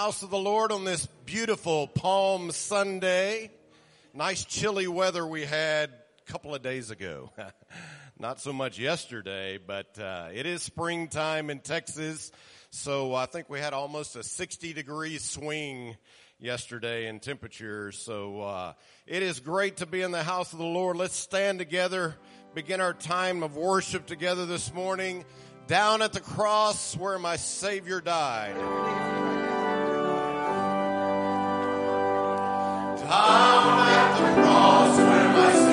house of the Lord on this beautiful Palm Sunday. Nice chilly weather we had a couple of days ago. Not so much yesterday, but uh, it is springtime in Texas. So I think we had almost a 60 degree swing yesterday in temperature. So uh, it is great to be in the house of the Lord. Let's stand together, begin our time of worship together this morning. Down at the cross where my Savior died. Down at the cross where my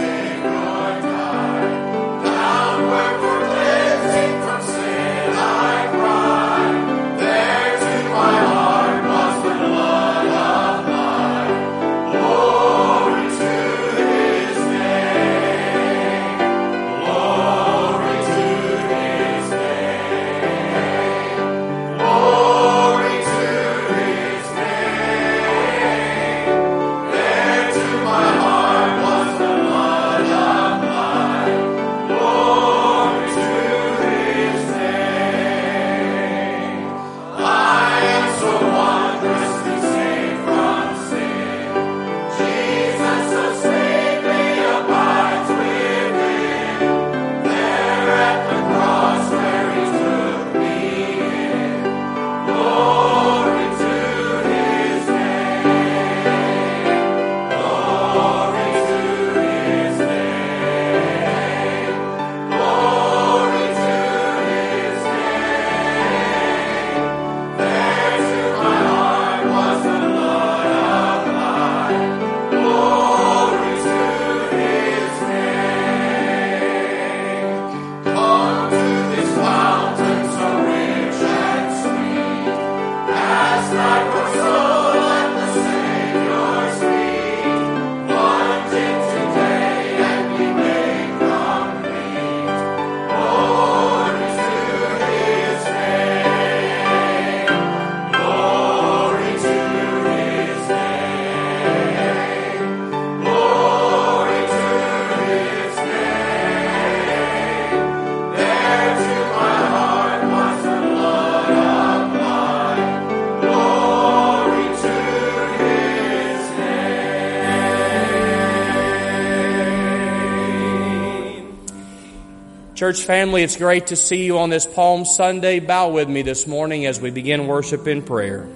Church family, it's great to see you on this Palm Sunday. Bow with me this morning as we begin worship in prayer.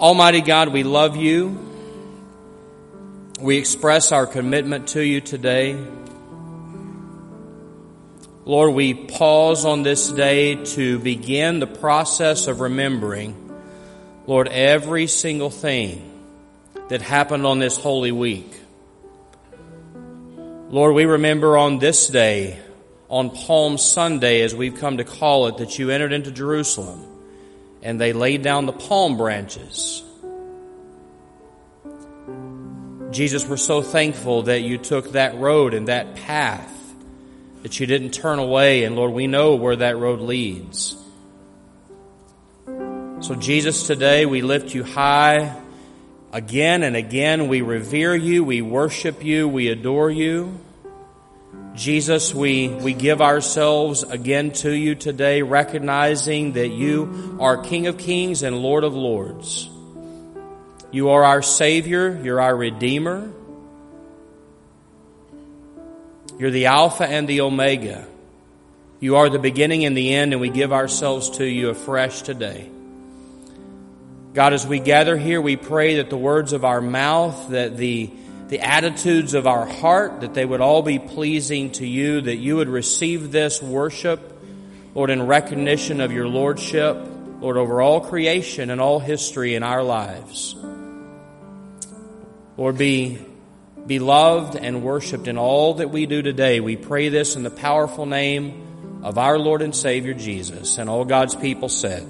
Almighty God, we love you. We express our commitment to you today. Lord, we pause on this day to begin the process of remembering, Lord, every single thing that happened on this holy week. Lord, we remember on this day, on Palm Sunday, as we've come to call it, that you entered into Jerusalem and they laid down the palm branches. Jesus, we're so thankful that you took that road and that path, that you didn't turn away, and Lord, we know where that road leads. So, Jesus, today we lift you high. Again and again, we revere you, we worship you, we adore you. Jesus, we, we give ourselves again to you today, recognizing that you are King of Kings and Lord of Lords. You are our Savior, you're our Redeemer. You're the Alpha and the Omega. You are the beginning and the end, and we give ourselves to you afresh today. God, as we gather here, we pray that the words of our mouth, that the, the attitudes of our heart, that they would all be pleasing to you, that you would receive this worship, Lord, in recognition of your Lordship, Lord, over all creation and all history in our lives. Lord, be, be loved and worshiped in all that we do today. We pray this in the powerful name of our Lord and Savior Jesus. And all God's people said,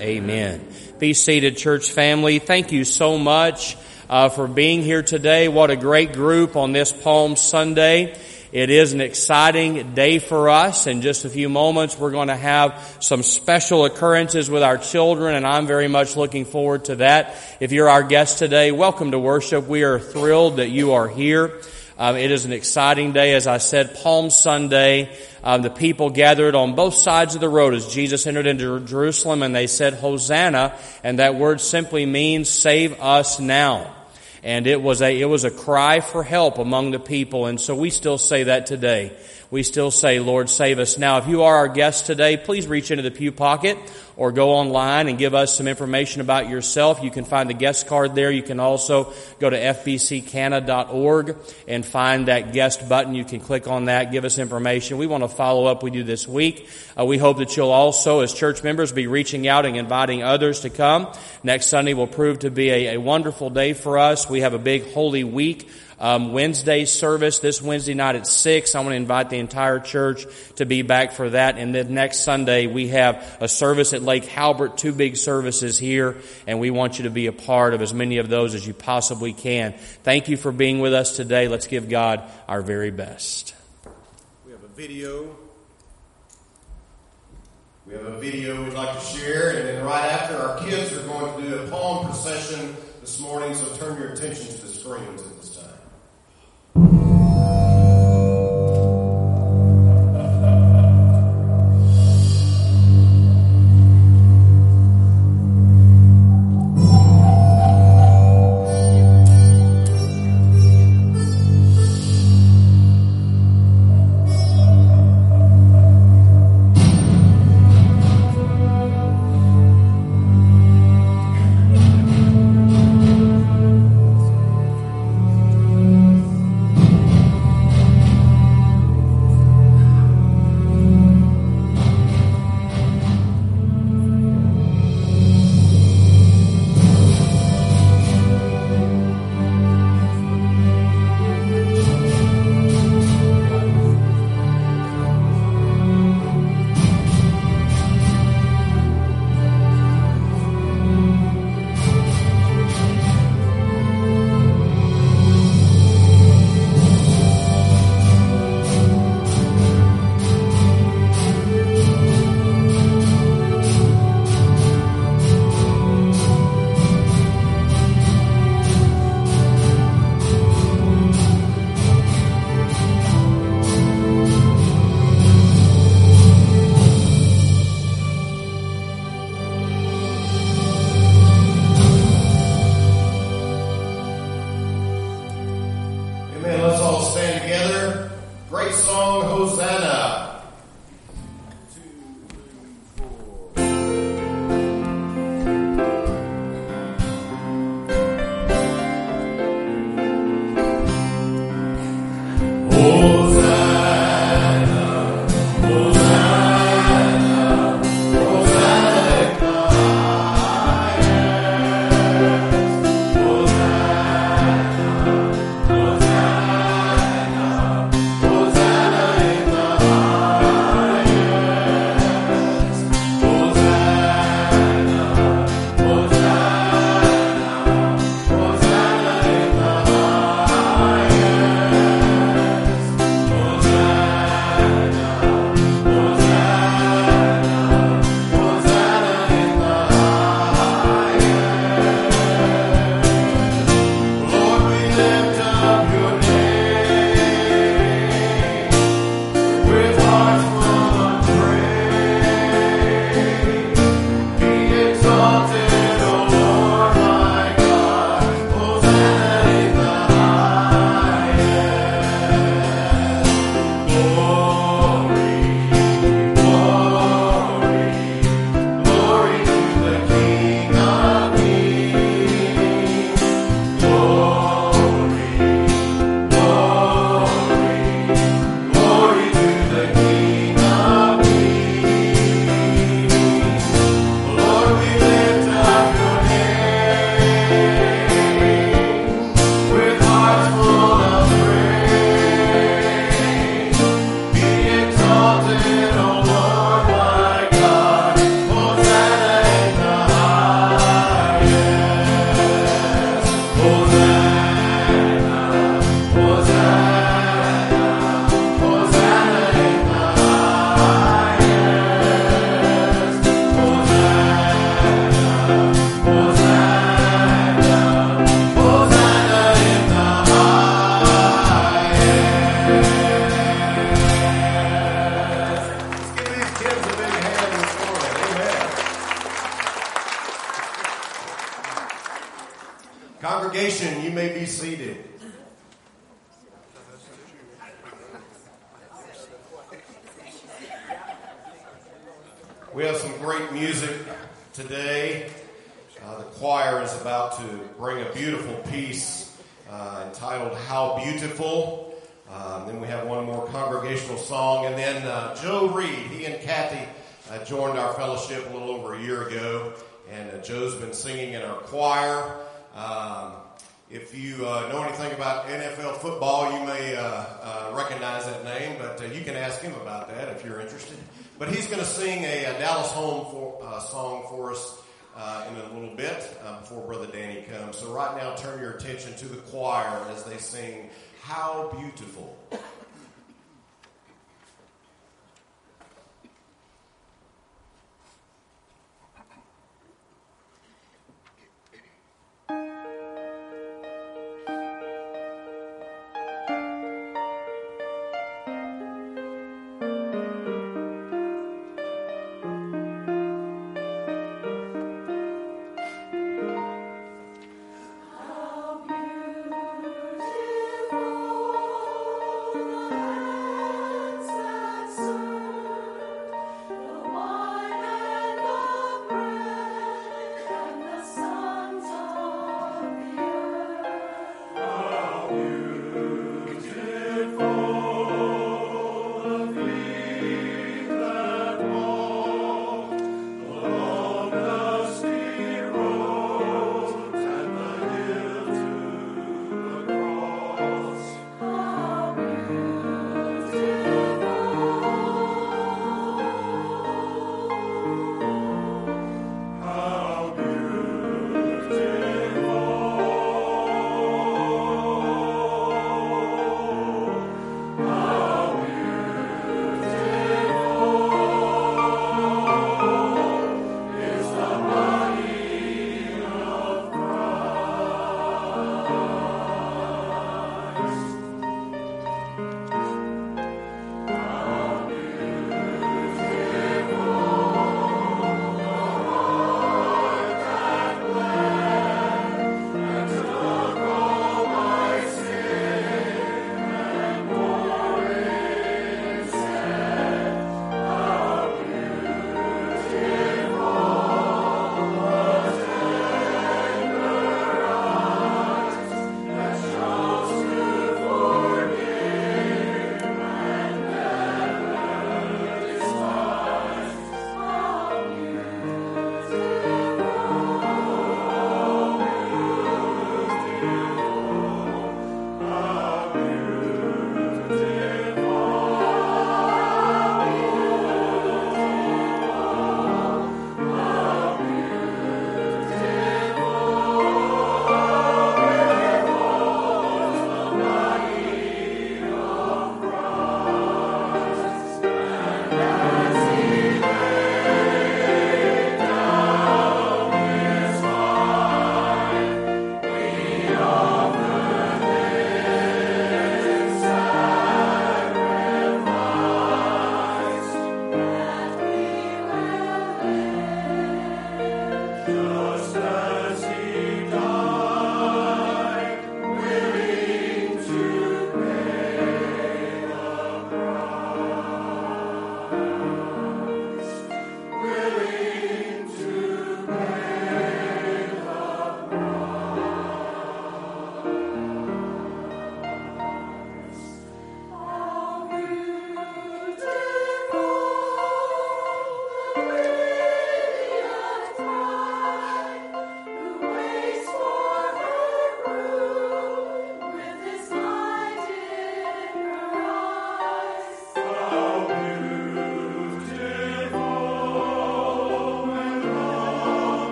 Amen. Be seated, church family. Thank you so much uh, for being here today. What a great group on this Palm Sunday. It is an exciting day for us. In just a few moments, we're going to have some special occurrences with our children, and I'm very much looking forward to that. If you're our guest today, welcome to worship. We are thrilled that you are here. Um, it is an exciting day, as I said, Palm Sunday. Um, the people gathered on both sides of the road as Jesus entered into Jerusalem, and they said, "Hosanna!" And that word simply means "Save us now." And it was a it was a cry for help among the people, and so we still say that today we still say, Lord, save us. Now, if you are our guest today, please reach into the pew pocket or go online and give us some information about yourself. You can find the guest card there. You can also go to fbccana.org and find that guest button. You can click on that, give us information. We want to follow up with you this week. Uh, we hope that you'll also, as church members, be reaching out and inviting others to come. Next Sunday will prove to be a, a wonderful day for us. We have a big Holy Week um, Wednesday service this Wednesday night at six. I want to invite the entire church to be back for that. And then next Sunday we have a service at Lake Halbert, two big services here, and we want you to be a part of as many of those as you possibly can. Thank you for being with us today. Let's give God our very best. We have a video. We have a video we'd like to share, and then right after, our kids are going to do a palm procession this morning, so turn your attention to the screens music today. Uh, the choir is about to bring a beautiful piece uh, entitled How Beautiful. Um, then we have one more congregational song. And then uh, Joe Reed, he and Kathy uh, joined our fellowship a little over a year ago. And uh, Joe's been singing in our choir. Um, if you uh, know anything about NFL football, you may recognize that name, but you can ask him about that if you're interested. But he's going to sing a, a Dallas Holm for, uh, song for us uh, in a little bit uh, before Brother Danny comes. So right now, turn your attention to the choir as they sing "How Beautiful."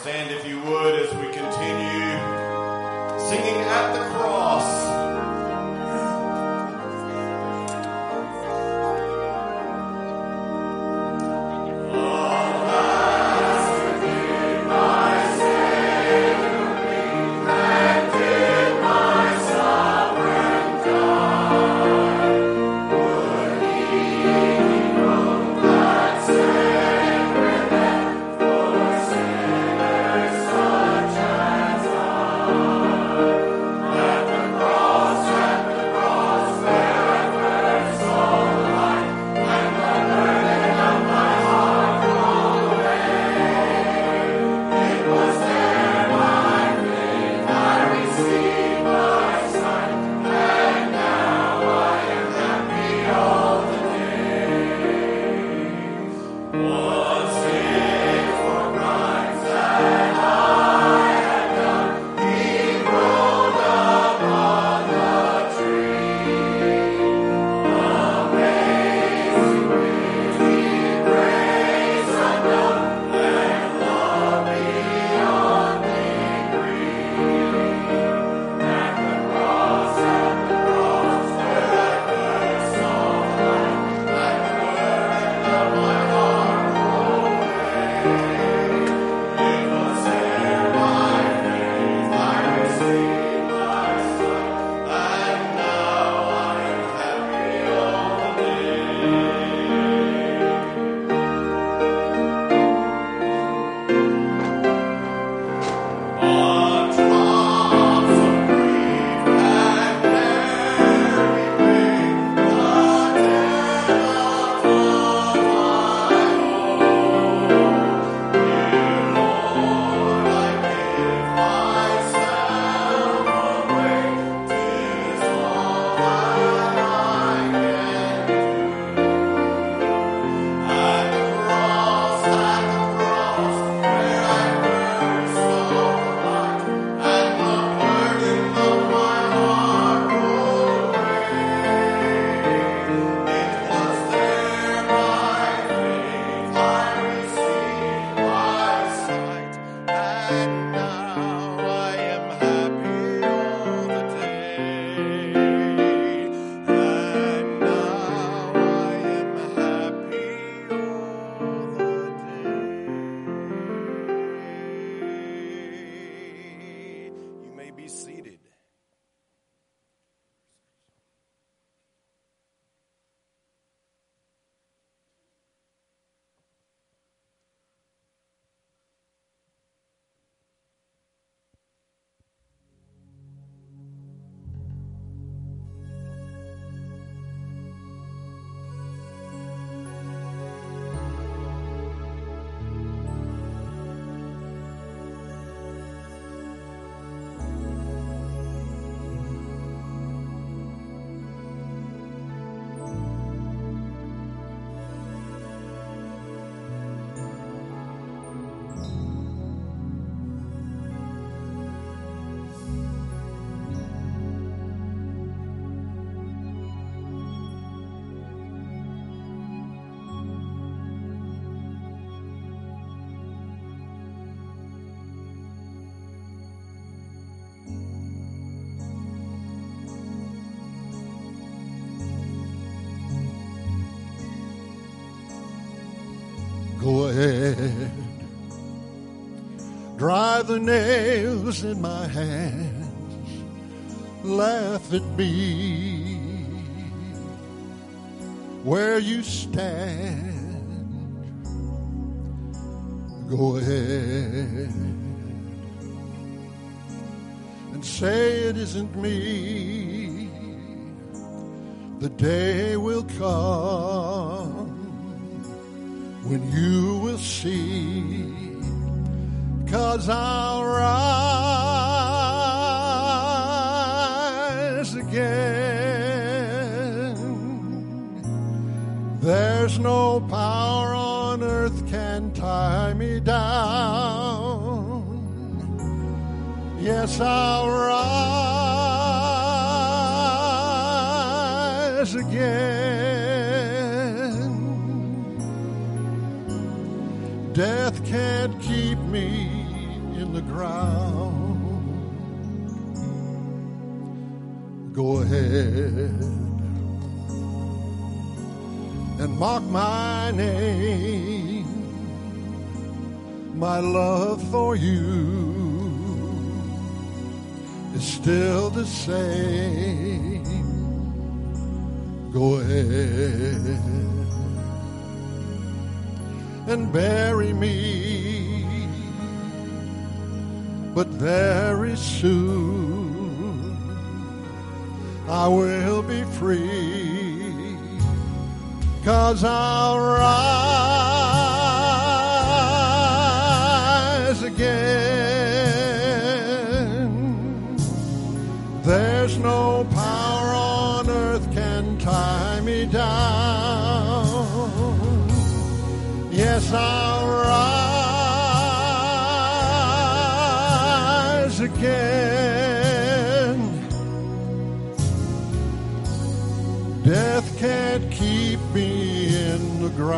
Stand if you would as we continue singing at the cross. Dry the nails in my hands. Laugh at me where you stand. Go ahead and say it isn't me. The day will come when you will see. Cause I'll rise again. There's no power on earth can tie me down. Yes, I'll rise my name. My love for you is still the same. Go ahead and bury me. But very soon I will Cause I'll rise again. There's no power on earth can tie me down. Yes, I'll rise Go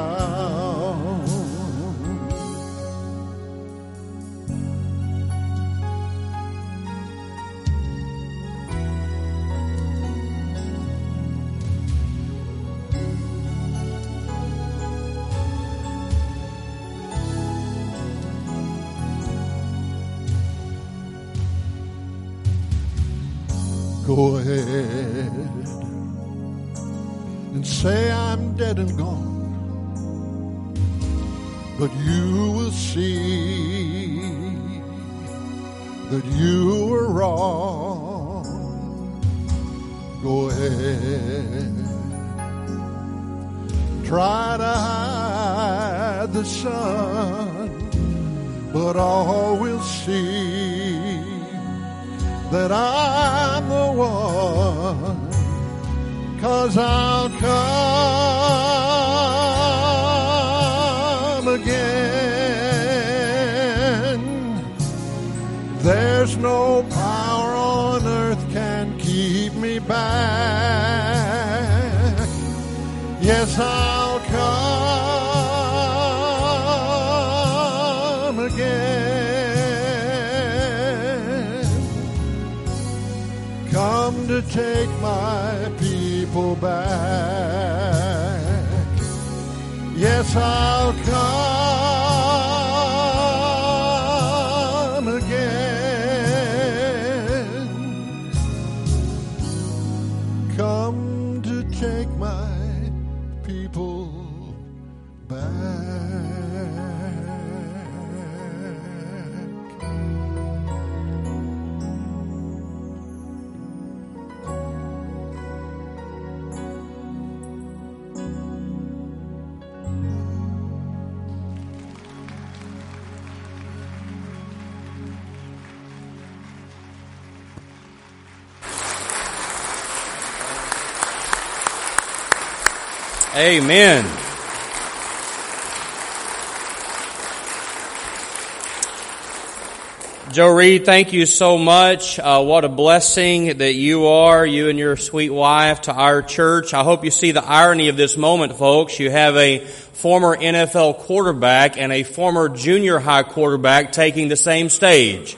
ahead and say I'm dead and gone. But you will see that you were wrong. Go ahead. Try to hide the sun, but all will see that I'm the one. Cause I'll come again. There's no power on earth can keep me back. Yes, I'll come again. Come to take my people back. Yes, I'll come Amen. Joe Reed, thank you so much. Uh, what a blessing that you are, you and your sweet wife, to our church. I hope you see the irony of this moment, folks. You have a former NFL quarterback and a former junior high quarterback taking the same stage.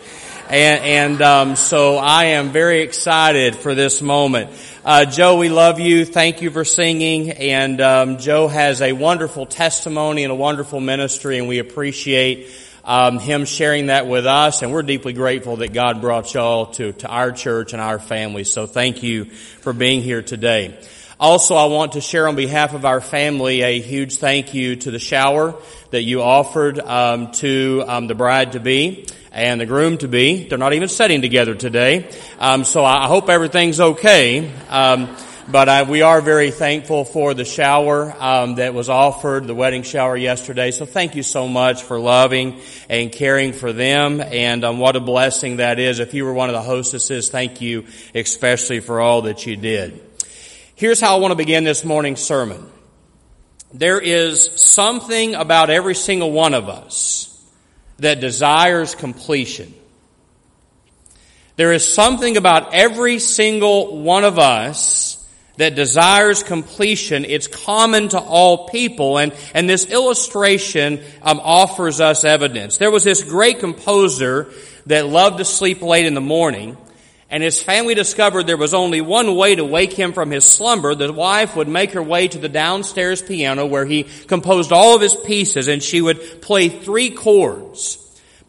And, and um, so I am very excited for this moment. Uh, Joe, we love you. Thank you for singing. And um, Joe has a wonderful testimony and a wonderful ministry, and we appreciate um, him sharing that with us. And we're deeply grateful that God brought y'all to to our church and our family. So thank you for being here today. Also, I want to share on behalf of our family a huge thank you to the shower that you offered um, to um, the bride to be and the groom to be. They're not even sitting together today, um, so I hope everything's okay. Um, but uh, we are very thankful for the shower um, that was offered, the wedding shower yesterday. So thank you so much for loving and caring for them, and um, what a blessing that is. If you were one of the hostesses, thank you especially for all that you did. Here's how I want to begin this morning's sermon. There is something about every single one of us that desires completion. There is something about every single one of us that desires completion. It's common to all people, and, and this illustration um, offers us evidence. There was this great composer that loved to sleep late in the morning, and his family discovered there was only one way to wake him from his slumber. The wife would make her way to the downstairs piano where he composed all of his pieces and she would play three chords.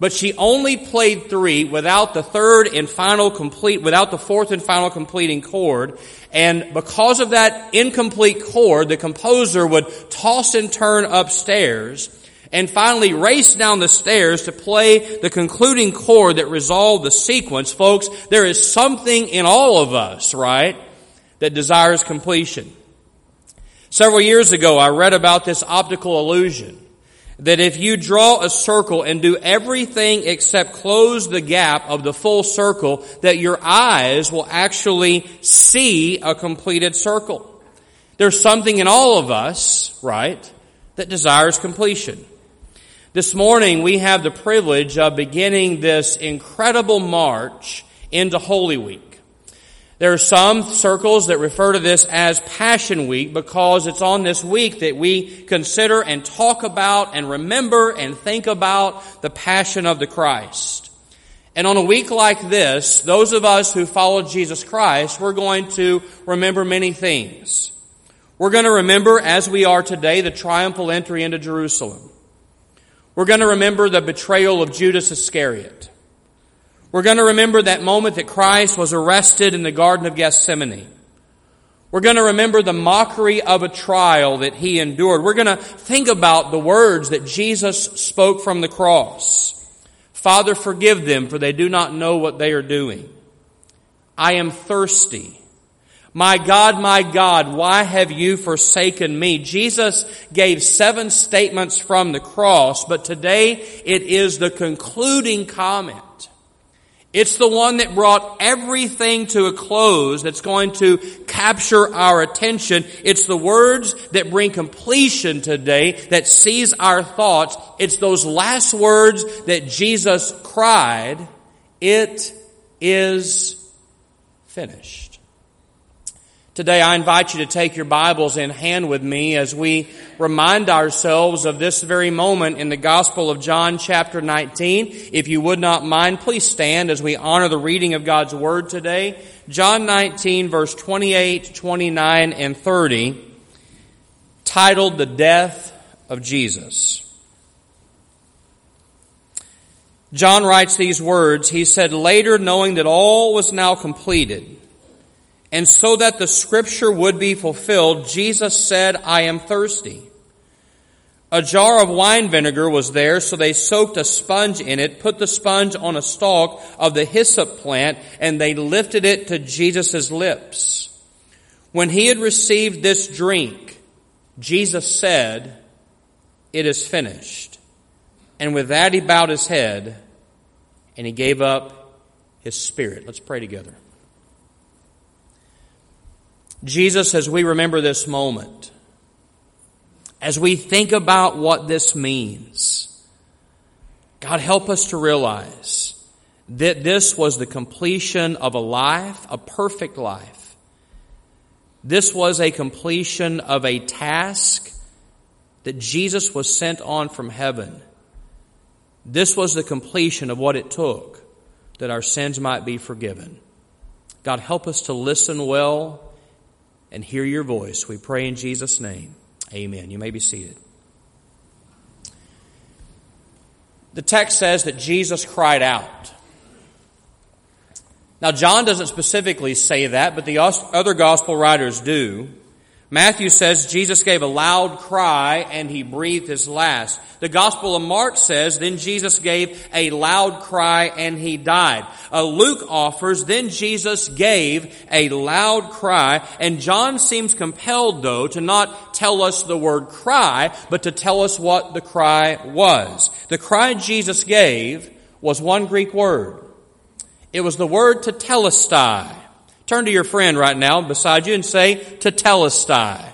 But she only played three without the third and final complete, without the fourth and final completing chord. And because of that incomplete chord, the composer would toss and turn upstairs and finally race down the stairs to play the concluding chord that resolved the sequence. Folks, there is something in all of us, right, that desires completion. Several years ago, I read about this optical illusion that if you draw a circle and do everything except close the gap of the full circle, that your eyes will actually see a completed circle. There's something in all of us, right, that desires completion. This morning we have the privilege of beginning this incredible march into Holy Week. There are some circles that refer to this as Passion Week because it's on this week that we consider and talk about and remember and think about the passion of the Christ. And on a week like this, those of us who follow Jesus Christ, we're going to remember many things. We're going to remember, as we are today, the triumphal entry into Jerusalem. We're going to remember the betrayal of Judas Iscariot. We're going to remember that moment that Christ was arrested in the Garden of Gethsemane. We're going to remember the mockery of a trial that he endured. We're going to think about the words that Jesus spoke from the cross. Father, forgive them, for they do not know what they are doing. I am thirsty. My God, my God, why have you forsaken me? Jesus gave seven statements from the cross, but today it is the concluding comment. It's the one that brought everything to a close that's going to capture our attention. It's the words that bring completion today that seize our thoughts. It's those last words that Jesus cried, it is finished. Today I invite you to take your Bibles in hand with me as we remind ourselves of this very moment in the Gospel of John chapter 19. If you would not mind, please stand as we honor the reading of God's Word today. John 19 verse 28, 29, and 30, titled The Death of Jesus. John writes these words. He said, later knowing that all was now completed, and so that the scripture would be fulfilled, Jesus said, I am thirsty. A jar of wine vinegar was there, so they soaked a sponge in it, put the sponge on a stalk of the hyssop plant, and they lifted it to Jesus' lips. When he had received this drink, Jesus said, It is finished. And with that he bowed his head and he gave up his spirit. Let's pray together. Jesus, as we remember this moment, as we think about what this means, God help us to realize that this was the completion of a life, a perfect life. This was a completion of a task that Jesus was sent on from heaven. This was the completion of what it took that our sins might be forgiven. God help us to listen well and hear your voice. We pray in Jesus' name. Amen. You may be seated. The text says that Jesus cried out. Now, John doesn't specifically say that, but the other gospel writers do. Matthew says Jesus gave a loud cry and he breathed his last. The Gospel of Mark says then Jesus gave a loud cry and he died. Uh, Luke offers then Jesus gave a loud cry and John seems compelled though to not tell us the word cry, but to tell us what the cry was. The cry Jesus gave was one Greek word. It was the word tetelestai. Turn to your friend right now beside you and say, tetelestai.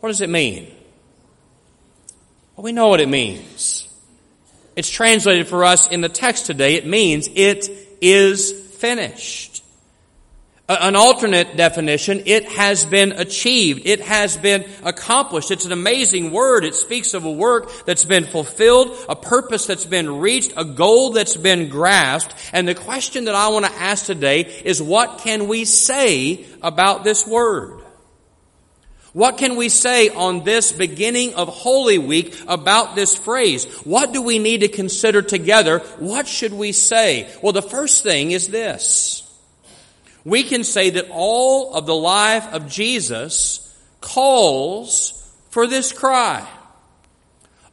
What does it mean? Well, we know what it means. It's translated for us in the text today. It means it is finished. An alternate definition, it has been achieved. It has been accomplished. It's an amazing word. It speaks of a work that's been fulfilled, a purpose that's been reached, a goal that's been grasped. And the question that I want to ask today is what can we say about this word? What can we say on this beginning of Holy Week about this phrase? What do we need to consider together? What should we say? Well, the first thing is this we can say that all of the life of Jesus calls for this cry.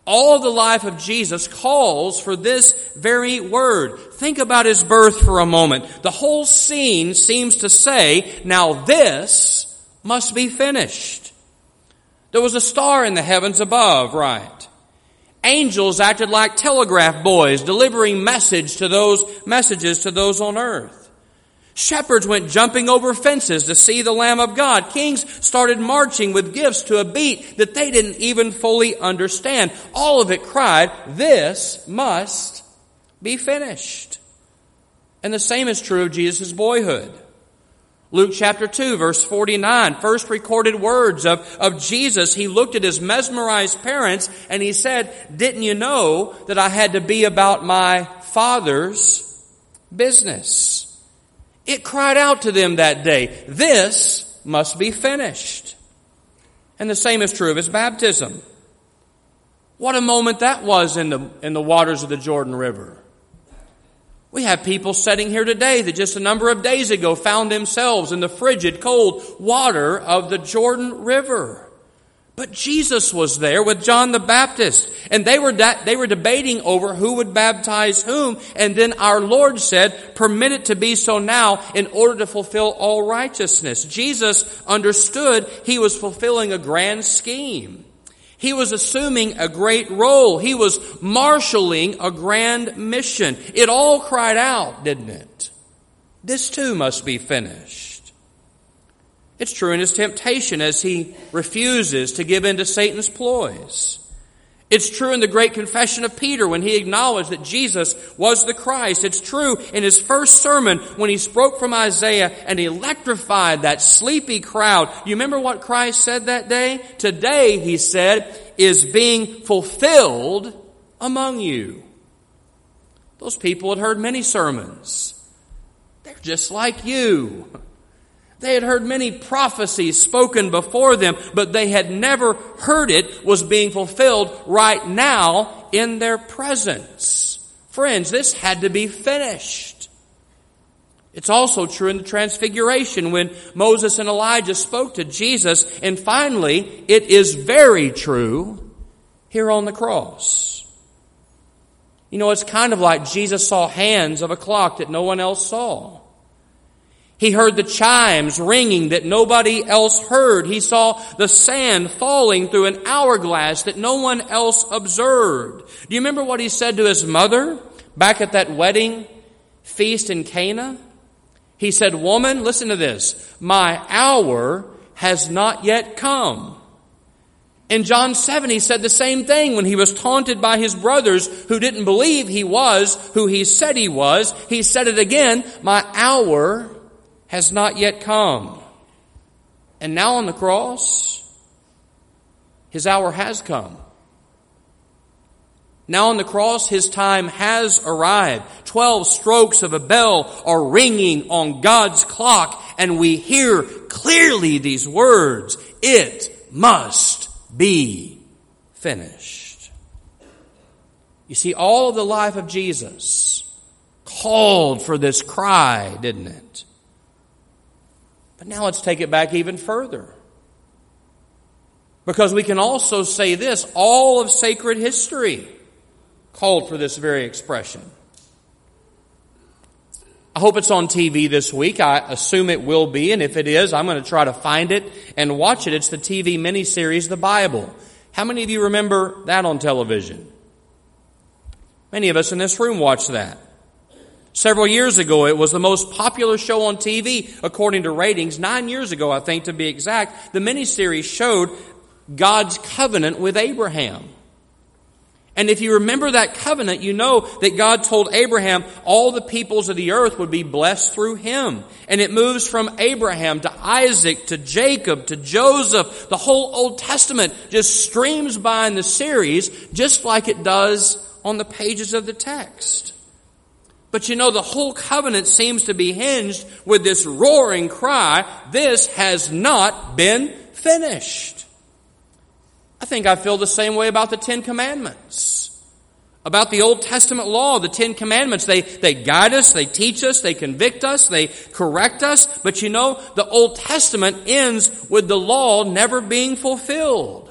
All of the life of Jesus calls for this very word. Think about his birth for a moment. The whole scene seems to say, now this must be finished. There was a star in the heavens above, right? Angels acted like telegraph boys delivering message to those messages to those on earth. Shepherds went jumping over fences to see the Lamb of God. Kings started marching with gifts to a beat that they didn't even fully understand. All of it cried, this must be finished. And the same is true of Jesus' boyhood. Luke chapter 2 verse 49, first recorded words of, of Jesus. He looked at his mesmerized parents and he said, didn't you know that I had to be about my father's business? It cried out to them that day, this must be finished. And the same is true of his baptism. What a moment that was in the, in the waters of the Jordan River. We have people sitting here today that just a number of days ago found themselves in the frigid, cold water of the Jordan River. But Jesus was there with John the Baptist, and they were da- they were debating over who would baptize whom, and then our Lord said, "Permit it to be so now, in order to fulfill all righteousness." Jesus understood he was fulfilling a grand scheme. He was assuming a great role. He was marshaling a grand mission. It all cried out, didn't it? This too must be finished. It's true in his temptation as he refuses to give in to Satan's ploys. It's true in the great confession of Peter when he acknowledged that Jesus was the Christ. It's true in his first sermon when he spoke from Isaiah and electrified that sleepy crowd. You remember what Christ said that day? Today, he said, is being fulfilled among you. Those people had heard many sermons. They're just like you. They had heard many prophecies spoken before them, but they had never heard it was being fulfilled right now in their presence. Friends, this had to be finished. It's also true in the transfiguration when Moses and Elijah spoke to Jesus, and finally, it is very true here on the cross. You know, it's kind of like Jesus saw hands of a clock that no one else saw. He heard the chimes ringing that nobody else heard. He saw the sand falling through an hourglass that no one else observed. Do you remember what he said to his mother back at that wedding feast in Cana? He said, woman, listen to this. My hour has not yet come. In John 7, he said the same thing when he was taunted by his brothers who didn't believe he was who he said he was. He said it again, my hour has not yet come. And now on the cross, his hour has come. Now on the cross, his time has arrived. Twelve strokes of a bell are ringing on God's clock, and we hear clearly these words, It must be finished. You see, all of the life of Jesus called for this cry, didn't it? But now let's take it back even further. Because we can also say this, all of sacred history called for this very expression. I hope it's on TV this week. I assume it will be, and if it is, I'm going to try to find it and watch it. It's the TV miniseries, The Bible. How many of you remember that on television? Many of us in this room watch that. Several years ago, it was the most popular show on TV according to ratings. Nine years ago, I think to be exact, the miniseries showed God's covenant with Abraham. And if you remember that covenant, you know that God told Abraham all the peoples of the earth would be blessed through him. And it moves from Abraham to Isaac to Jacob to Joseph. The whole Old Testament just streams by in the series just like it does on the pages of the text. But you know, the whole covenant seems to be hinged with this roaring cry, this has not been finished. I think I feel the same way about the Ten Commandments. About the Old Testament law, the Ten Commandments. They, they guide us, they teach us, they convict us, they correct us. But you know, the Old Testament ends with the law never being fulfilled.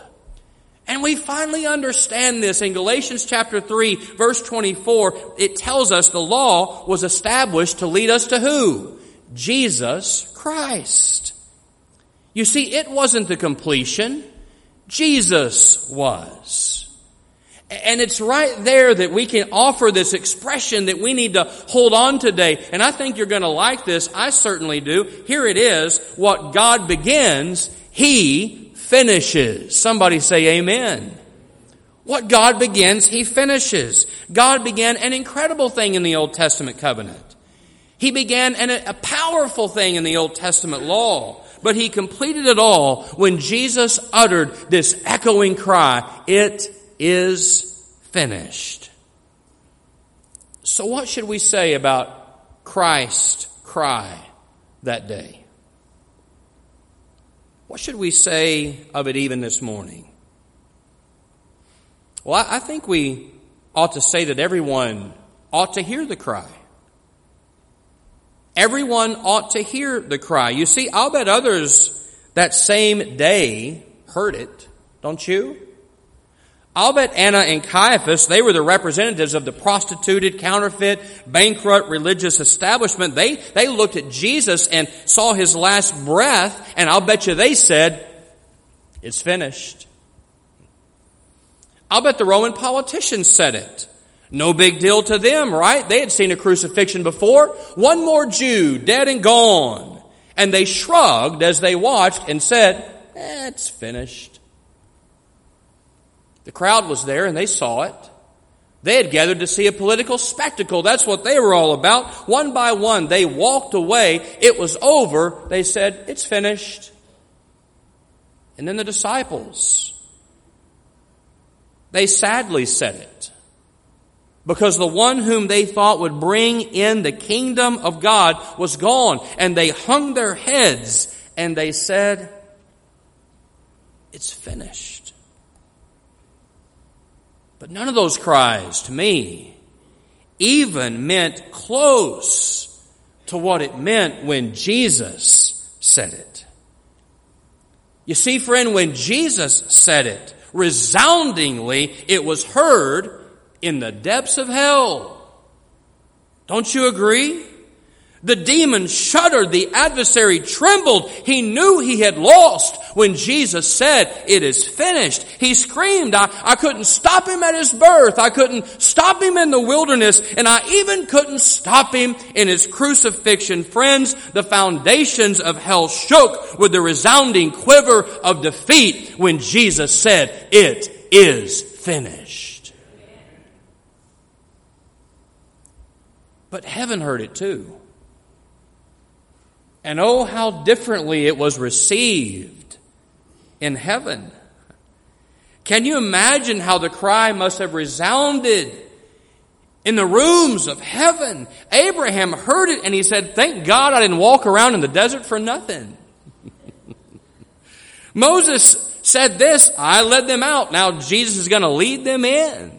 And we finally understand this in Galatians chapter 3 verse 24. It tells us the law was established to lead us to who? Jesus Christ. You see, it wasn't the completion. Jesus was. And it's right there that we can offer this expression that we need to hold on today. And I think you're going to like this. I certainly do. Here it is. What God begins, He finishes. Somebody say amen. What God begins, He finishes. God began an incredible thing in the Old Testament covenant. He began an, a powerful thing in the Old Testament law. But he completed it all when Jesus uttered this echoing cry, it is finished. So what should we say about Christ's cry that day? What should we say of it even this morning? Well, I think we ought to say that everyone ought to hear the cry. Everyone ought to hear the cry. You see, I'll bet others that same day heard it, don't you? I'll bet Annas and Caiaphas, they were the representatives of the prostituted, counterfeit, bankrupt religious establishment. They, they looked at Jesus and saw his last breath, and I'll bet you they said, it's finished. I'll bet the Roman politicians said it. No big deal to them, right? They had seen a crucifixion before. One more Jew, dead and gone. And they shrugged as they watched and said, eh, it's finished. The crowd was there and they saw it. They had gathered to see a political spectacle. That's what they were all about. One by one, they walked away. It was over. They said, it's finished. And then the disciples, they sadly said it because the one whom they thought would bring in the kingdom of God was gone. And they hung their heads and they said, It's finished. But none of those cries to me even meant close to what it meant when Jesus said it. You see, friend, when Jesus said it, resoundingly, it was heard in the depths of hell. Don't you agree? The demon shuddered. The adversary trembled. He knew he had lost when Jesus said, it is finished. He screamed. I, I couldn't stop him at his birth. I couldn't stop him in the wilderness. And I even couldn't stop him in his crucifixion. Friends, the foundations of hell shook with the resounding quiver of defeat when Jesus said, it is finished. But heaven heard it too. And oh, how differently it was received in heaven. Can you imagine how the cry must have resounded in the rooms of heaven? Abraham heard it and he said, Thank God I didn't walk around in the desert for nothing. Moses said this, I led them out. Now Jesus is going to lead them in.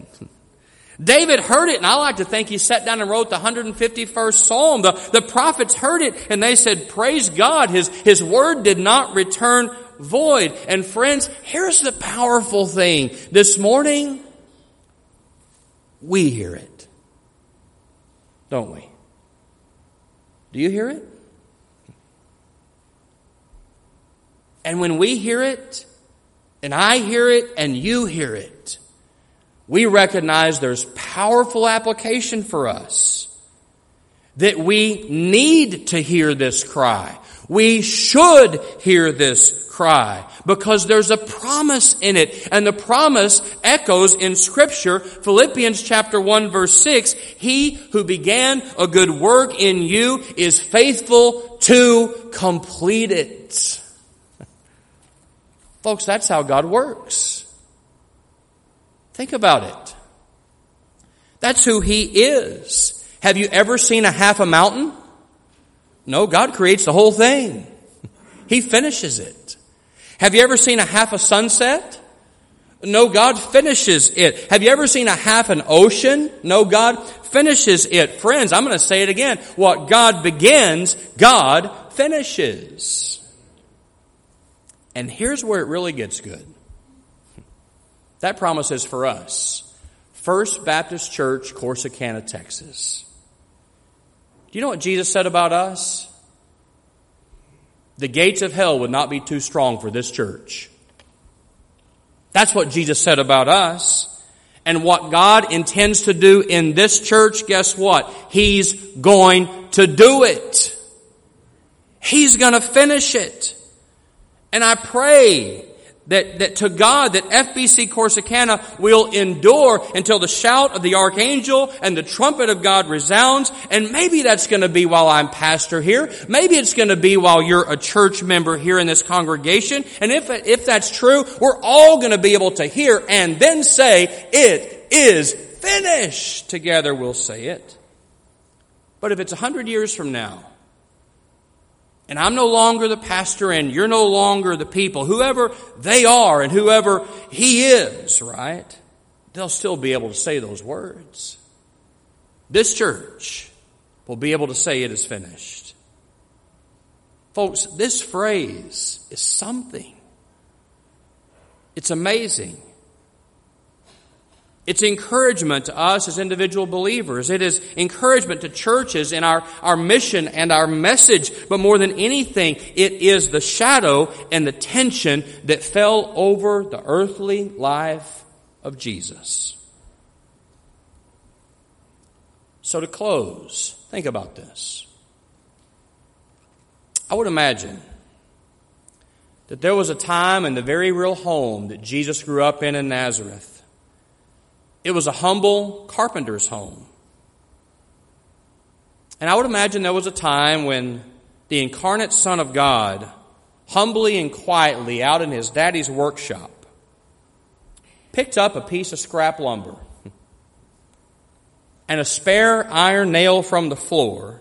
David heard it, and I like to think he sat down and wrote the 151st Psalm. The, the prophets heard it, and they said, Praise God, his, his word did not return void. And friends, here's the powerful thing. This morning, we hear it. Don't we? Do you hear it? And when we hear it, and I hear it, and you hear it, we recognize there's powerful application for us. that we need to hear this cry. We should hear this cry because there's a promise in it. And the promise echoes in scripture, Philippians chapter 1 verse 6, He who began a good work in you is faithful to complete it. Folks, that's how God works. Think about it. That's who He is. Have you ever seen a half a mountain? No, God creates the whole thing. He finishes it. Have you ever seen a half a sunset? No, God finishes it. Have you ever seen a half an ocean? No, God finishes it. Friends, I'm going to say it again. What God begins, God finishes. And here's where it really gets good. That promise is for us. First Baptist Church, Corsicana, Texas. Do you know what Jesus said about us? The gates of hell would not be too strong for this church. That's what Jesus said about us. And what God intends to do in this church, guess what? He's going to do it. He's going to finish it. And I pray that, that to God that FBC Corsicana will endure until the shout of the archangel and the trumpet of God resounds. And maybe that's going to be while I'm pastor here. Maybe it's going to be while you're a church member here in this congregation. And if, if that's true, we're all going to be able to hear and then say, it is finished. Together we'll say it. But if it's a hundred years from now, and I'm no longer the pastor and you're no longer the people, whoever they are and whoever he is, right? They'll still be able to say those words. This church will be able to say it is finished. Folks, this phrase is something. It's amazing. It's encouragement to us as individual believers. It is encouragement to churches in our, our mission and our message. But more than anything, it is the shadow and the tension that fell over the earthly life of Jesus. So to close, think about this. I would imagine that there was a time in the very real home that Jesus grew up in in Nazareth it was a humble carpenter's home. And I would imagine there was a time when the incarnate Son of God, humbly and quietly out in his daddy's workshop, picked up a piece of scrap lumber and a spare iron nail from the floor,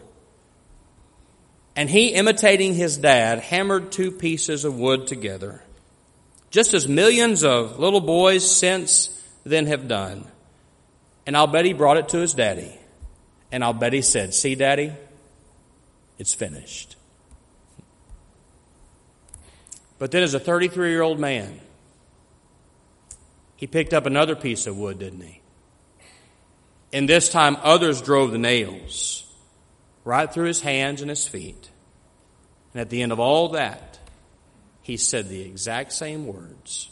and he, imitating his dad, hammered two pieces of wood together, just as millions of little boys since then have done. And I'll bet he brought it to his daddy. And I'll bet he said, See, daddy, it's finished. But then, as a 33 year old man, he picked up another piece of wood, didn't he? And this time, others drove the nails right through his hands and his feet. And at the end of all that, he said the exact same words,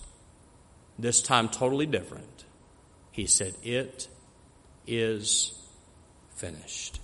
this time totally different. He said, It is finished.